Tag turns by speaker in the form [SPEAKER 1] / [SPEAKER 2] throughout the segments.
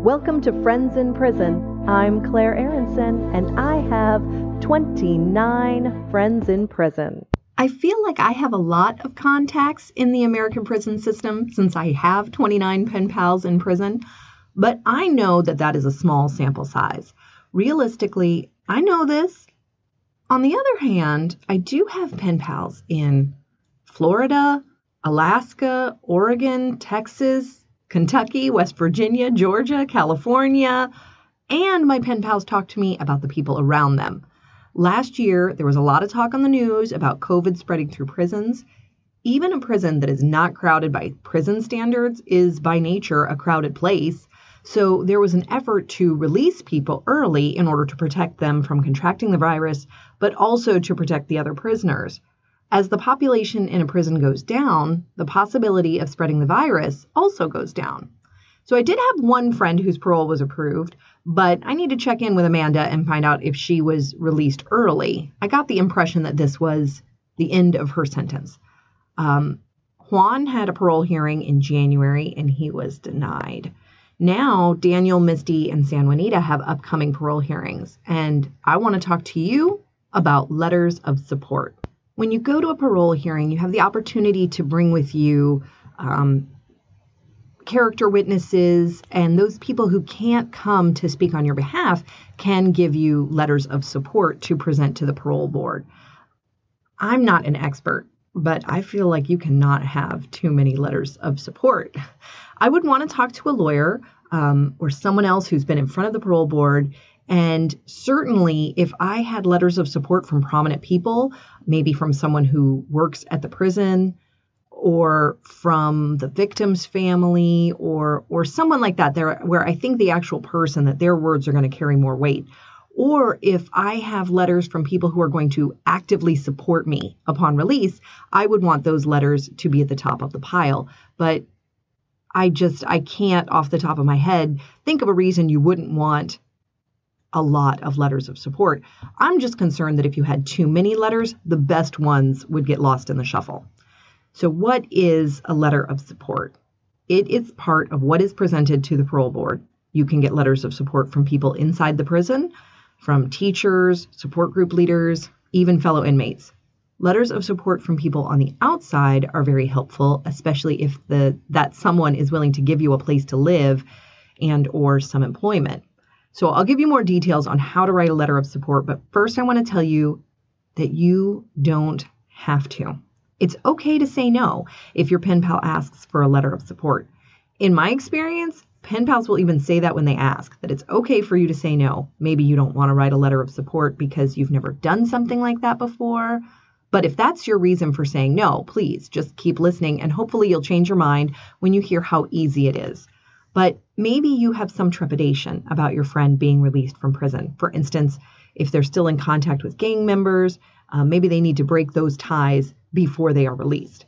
[SPEAKER 1] Welcome to Friends in Prison. I'm Claire Aronson, and I have 29 friends in prison.
[SPEAKER 2] I feel like I have a lot of contacts in the American prison system since I have 29 pen pals in prison, but I know that that is a small sample size. Realistically, I know this. On the other hand, I do have pen pals in Florida, Alaska, Oregon, Texas, Kentucky, West Virginia, Georgia, California, and my pen pals talk to me about the people around them. Last year, there was a lot of talk on the news about COVID spreading through prisons. Even a prison that is not crowded by prison standards is by nature a crowded place. So there was an effort to release people early in order to protect them from contracting the virus, but also to protect the other prisoners. As the population in a prison goes down, the possibility of spreading the virus also goes down. So I did have one friend whose parole was approved, but I need to check in with Amanda and find out if she was released early. I got the impression that this was the end of her sentence. Um, Juan had a parole hearing in January and he was denied. Now, Daniel, Misty, and San Juanita have upcoming parole hearings, and I want to talk to you about letters of support. When you go to a parole hearing, you have the opportunity to bring with you um, character witnesses, and those people who can't come to speak on your behalf can give you letters of support to present to the parole board. I'm not an expert, but I feel like you cannot have too many letters of support. I would want to talk to a lawyer um, or someone else who's been in front of the parole board. And certainly, if I had letters of support from prominent people, maybe from someone who works at the prison, or from the victim's family or or someone like that there where I think the actual person that their words are going to carry more weight or if I have letters from people who are going to actively support me upon release, I would want those letters to be at the top of the pile. But I just I can't off the top of my head think of a reason you wouldn't want a lot of letters of support. I'm just concerned that if you had too many letters, the best ones would get lost in the shuffle. So, what is a letter of support? It is part of what is presented to the parole board. You can get letters of support from people inside the prison, from teachers, support group leaders, even fellow inmates. Letters of support from people on the outside are very helpful, especially if the that someone is willing to give you a place to live and or some employment. So I'll give you more details on how to write a letter of support, but first I want to tell you that you don't have to. It's okay to say no if your pen pal asks for a letter of support. In my experience, pen pals will even say that when they ask, that it's okay for you to say no. Maybe you don't want to write a letter of support because you've never done something like that before. But if that's your reason for saying no, please just keep listening and hopefully you'll change your mind when you hear how easy it is. But maybe you have some trepidation about your friend being released from prison. For instance, if they're still in contact with gang members, uh, maybe they need to break those ties before they are released.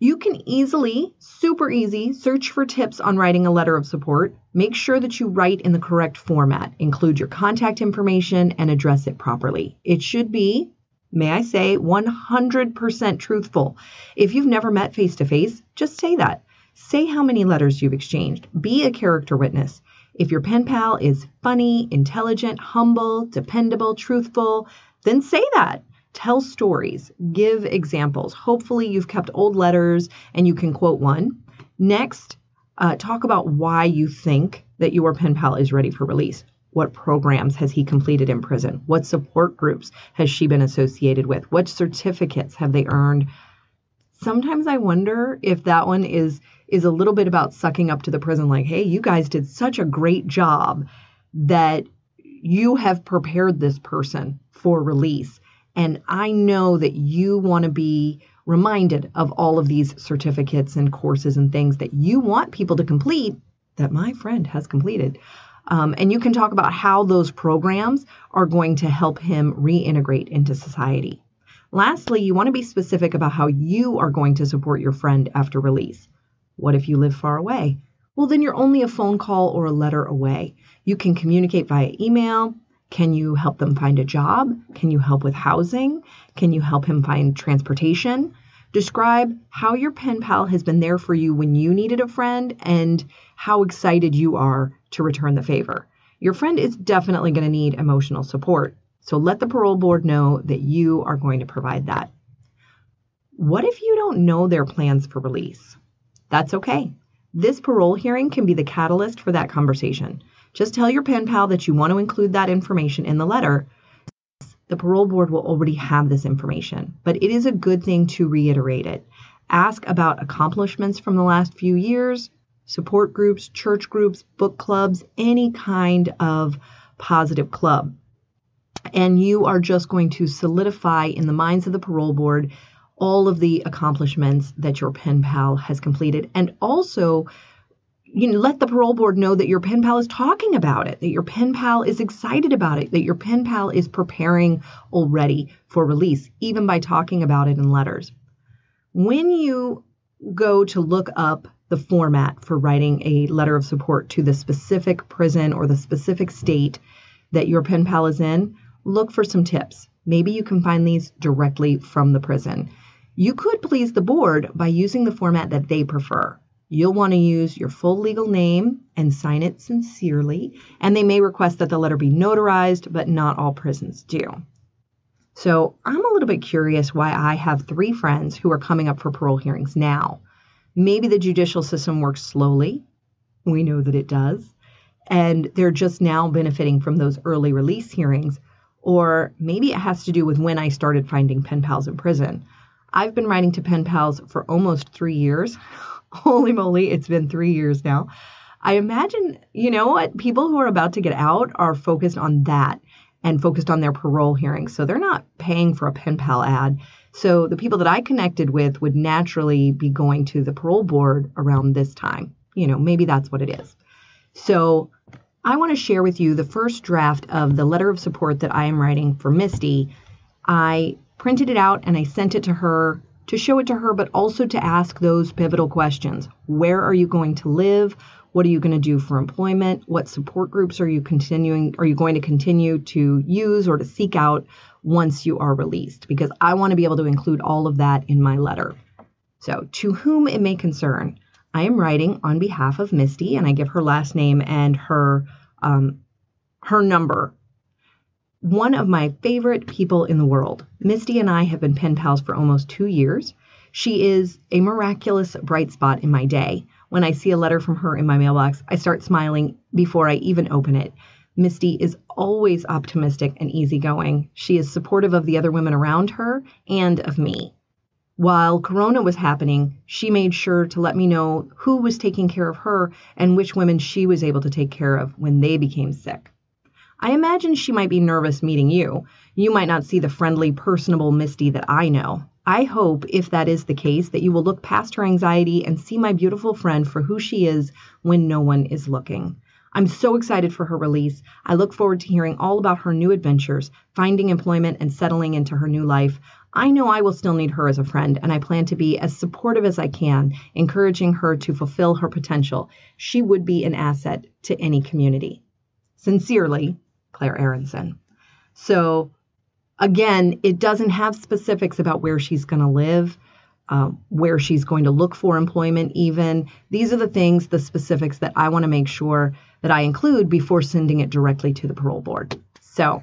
[SPEAKER 2] You can easily, super easy, search for tips on writing a letter of support. Make sure that you write in the correct format. Include your contact information and address it properly. It should be, may I say, 100% truthful. If you've never met face to face, just say that. Say how many letters you've exchanged. Be a character witness. If your pen pal is funny, intelligent, humble, dependable, truthful, then say that. Tell stories, give examples. Hopefully, you've kept old letters and you can quote one. Next, uh, talk about why you think that your pen pal is ready for release. What programs has he completed in prison? What support groups has she been associated with? What certificates have they earned? Sometimes I wonder if that one is is a little bit about sucking up to the prison like, "Hey, you guys did such a great job that you have prepared this person for release and I know that you want to be reminded of all of these certificates and courses and things that you want people to complete that my friend has completed. Um, and you can talk about how those programs are going to help him reintegrate into society. Lastly, you want to be specific about how you are going to support your friend after release. What if you live far away? Well, then you're only a phone call or a letter away. You can communicate via email, can you help them find a job? Can you help with housing? Can you help him find transportation? Describe how your pen pal has been there for you when you needed a friend and how excited you are to return the favor. Your friend is definitely going to need emotional support, so let the parole board know that you are going to provide that. What if you don't know their plans for release? That's okay. This parole hearing can be the catalyst for that conversation. Just tell your pen pal that you want to include that information in the letter. The parole board will already have this information, but it is a good thing to reiterate it. Ask about accomplishments from the last few years, support groups, church groups, book clubs, any kind of positive club. And you are just going to solidify in the minds of the parole board all of the accomplishments that your pen pal has completed and also you know, let the parole board know that your pen pal is talking about it, that your pen pal is excited about it, that your pen pal is preparing already for release, even by talking about it in letters. When you go to look up the format for writing a letter of support to the specific prison or the specific state that your pen pal is in, look for some tips. Maybe you can find these directly from the prison. You could please the board by using the format that they prefer. You'll want to use your full legal name and sign it sincerely, and they may request that the letter be notarized, but not all prisons do. So I'm a little bit curious why I have three friends who are coming up for parole hearings now. Maybe the judicial system works slowly. We know that it does. And they're just now benefiting from those early release hearings. Or maybe it has to do with when I started finding pen pals in prison. I've been writing to pen pals for almost three years. Holy moly, it's been three years now. I imagine, you know what, people who are about to get out are focused on that and focused on their parole hearings. So they're not paying for a pen pal ad. So the people that I connected with would naturally be going to the parole board around this time. You know, maybe that's what it is. So I want to share with you the first draft of the letter of support that I am writing for Misty. I printed it out and I sent it to her to show it to her, but also to ask those pivotal questions. Where are you going to live? What are you going to do for employment? What support groups are you continuing are you going to continue to use or to seek out once you are released? Because I want to be able to include all of that in my letter. So, to whom it may concern, I am writing on behalf of Misty, and I give her last name and her um, her number one of my favorite people in the world. Misty and I have been pen pals for almost two years. She is a miraculous bright spot in my day. When I see a letter from her in my mailbox, I start smiling before I even open it. Misty is always optimistic and easygoing. She is supportive of the other women around her and of me. While Corona was happening, she made sure to let me know who was taking care of her and which women she was able to take care of when they became sick. I imagine she might be nervous meeting you. You might not see the friendly, personable Misty that I know. I hope, if that is the case, that you will look past her anxiety and see my beautiful friend for who she is when no one is looking. I'm so excited for her release. I look forward to hearing all about her new adventures, finding employment, and settling into her new life. I know I will still need her as a friend, and I plan to be as supportive as I can, encouraging her to fulfill her potential. She would be an asset to any community. Sincerely, Claire Aronson. So again, it doesn't have specifics about where she's going to live, uh, where she's going to look for employment, even. These are the things, the specifics that I want to make sure that I include before sending it directly to the parole board. So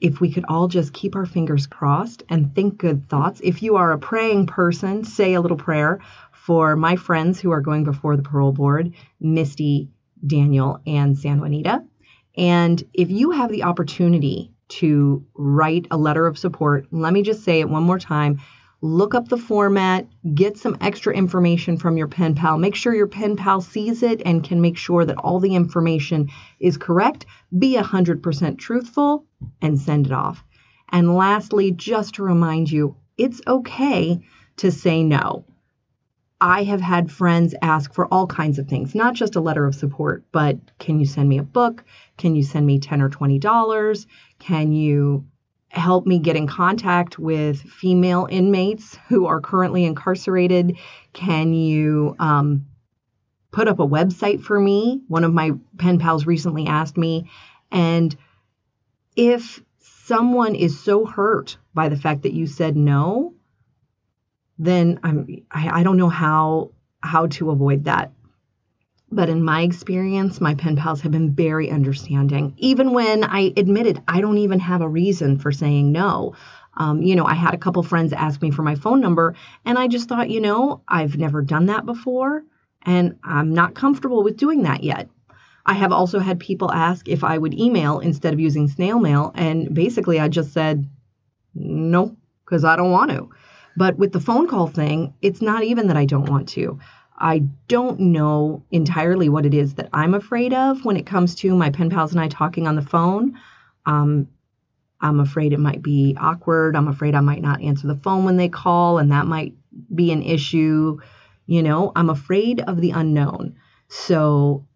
[SPEAKER 2] if we could all just keep our fingers crossed and think good thoughts. If you are a praying person, say a little prayer for my friends who are going before the parole board, Misty, Daniel, and San Juanita. And if you have the opportunity to write a letter of support, let me just say it one more time. Look up the format, get some extra information from your pen pal. Make sure your pen pal sees it and can make sure that all the information is correct. Be 100% truthful and send it off. And lastly, just to remind you, it's okay to say no. I have had friends ask for all kinds of things, not just a letter of support, but can you send me a book? Can you send me 10 or 20 dollars? Can you help me get in contact with female inmates who are currently incarcerated? Can you um, put up a website for me? One of my pen pals recently asked me. And if someone is so hurt by the fact that you said no, then I'm I, I don't know how how to avoid that. But in my experience, my pen pals have been very understanding. Even when I admitted I don't even have a reason for saying no. Um, you know, I had a couple friends ask me for my phone number, and I just thought, you know, I've never done that before, and I'm not comfortable with doing that yet. I have also had people ask if I would email instead of using snail mail, and basically I just said, no, because I don't want to. But with the phone call thing, it's not even that I don't want to. I don't know entirely what it is that I'm afraid of when it comes to my pen pals and I talking on the phone. Um, I'm afraid it might be awkward. I'm afraid I might not answer the phone when they call, and that might be an issue. You know, I'm afraid of the unknown. So,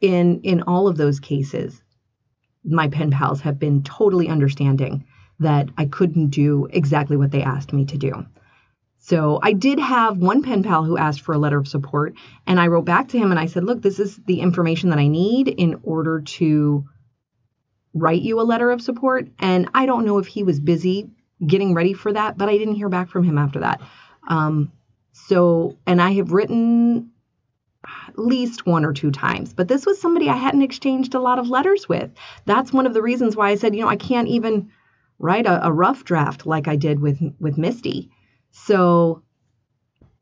[SPEAKER 2] in in all of those cases, my pen pals have been totally understanding that I couldn't do exactly what they asked me to do. So I did have one pen pal who asked for a letter of support, and I wrote back to him and I said, Look, this is the information that I need in order to write you a letter of support. And I don't know if he was busy getting ready for that, but I didn't hear back from him after that. Um, so, and I have written at least one or two times, but this was somebody I hadn't exchanged a lot of letters with. That's one of the reasons why I said, you know, I can't even write a, a rough draft like I did with with Misty so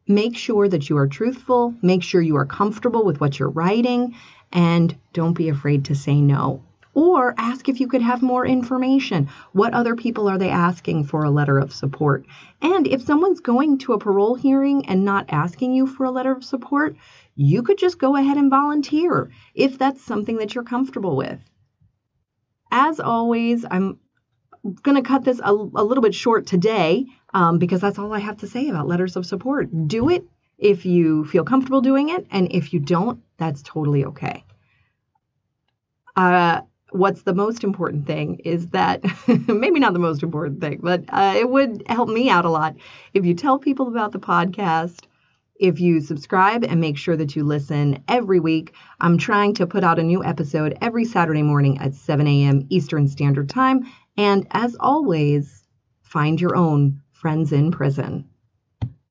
[SPEAKER 2] make sure that you are truthful, make sure you are comfortable with what you're writing, and don't be afraid to say no. Or ask if you could have more information. What other people are they asking for a letter of support? And if someone's going to a parole hearing and not asking you for a letter of support, you could just go ahead and volunteer if that's something that you're comfortable with. As always, I'm going to cut this a, a, little bit short today um, because that's all I have to say about letters of support. Do it if you feel comfortable doing it, and if you don't, that's totally okay. Uh, what's the most important thing is that maybe not the most important thing, but uh, it would help me out a lot if you tell people about the podcast. If you subscribe and make sure that you listen every week, I'm trying to put out a new episode every Saturday morning at 7 a.m. Eastern Standard Time. And as always, find your own friends in prison.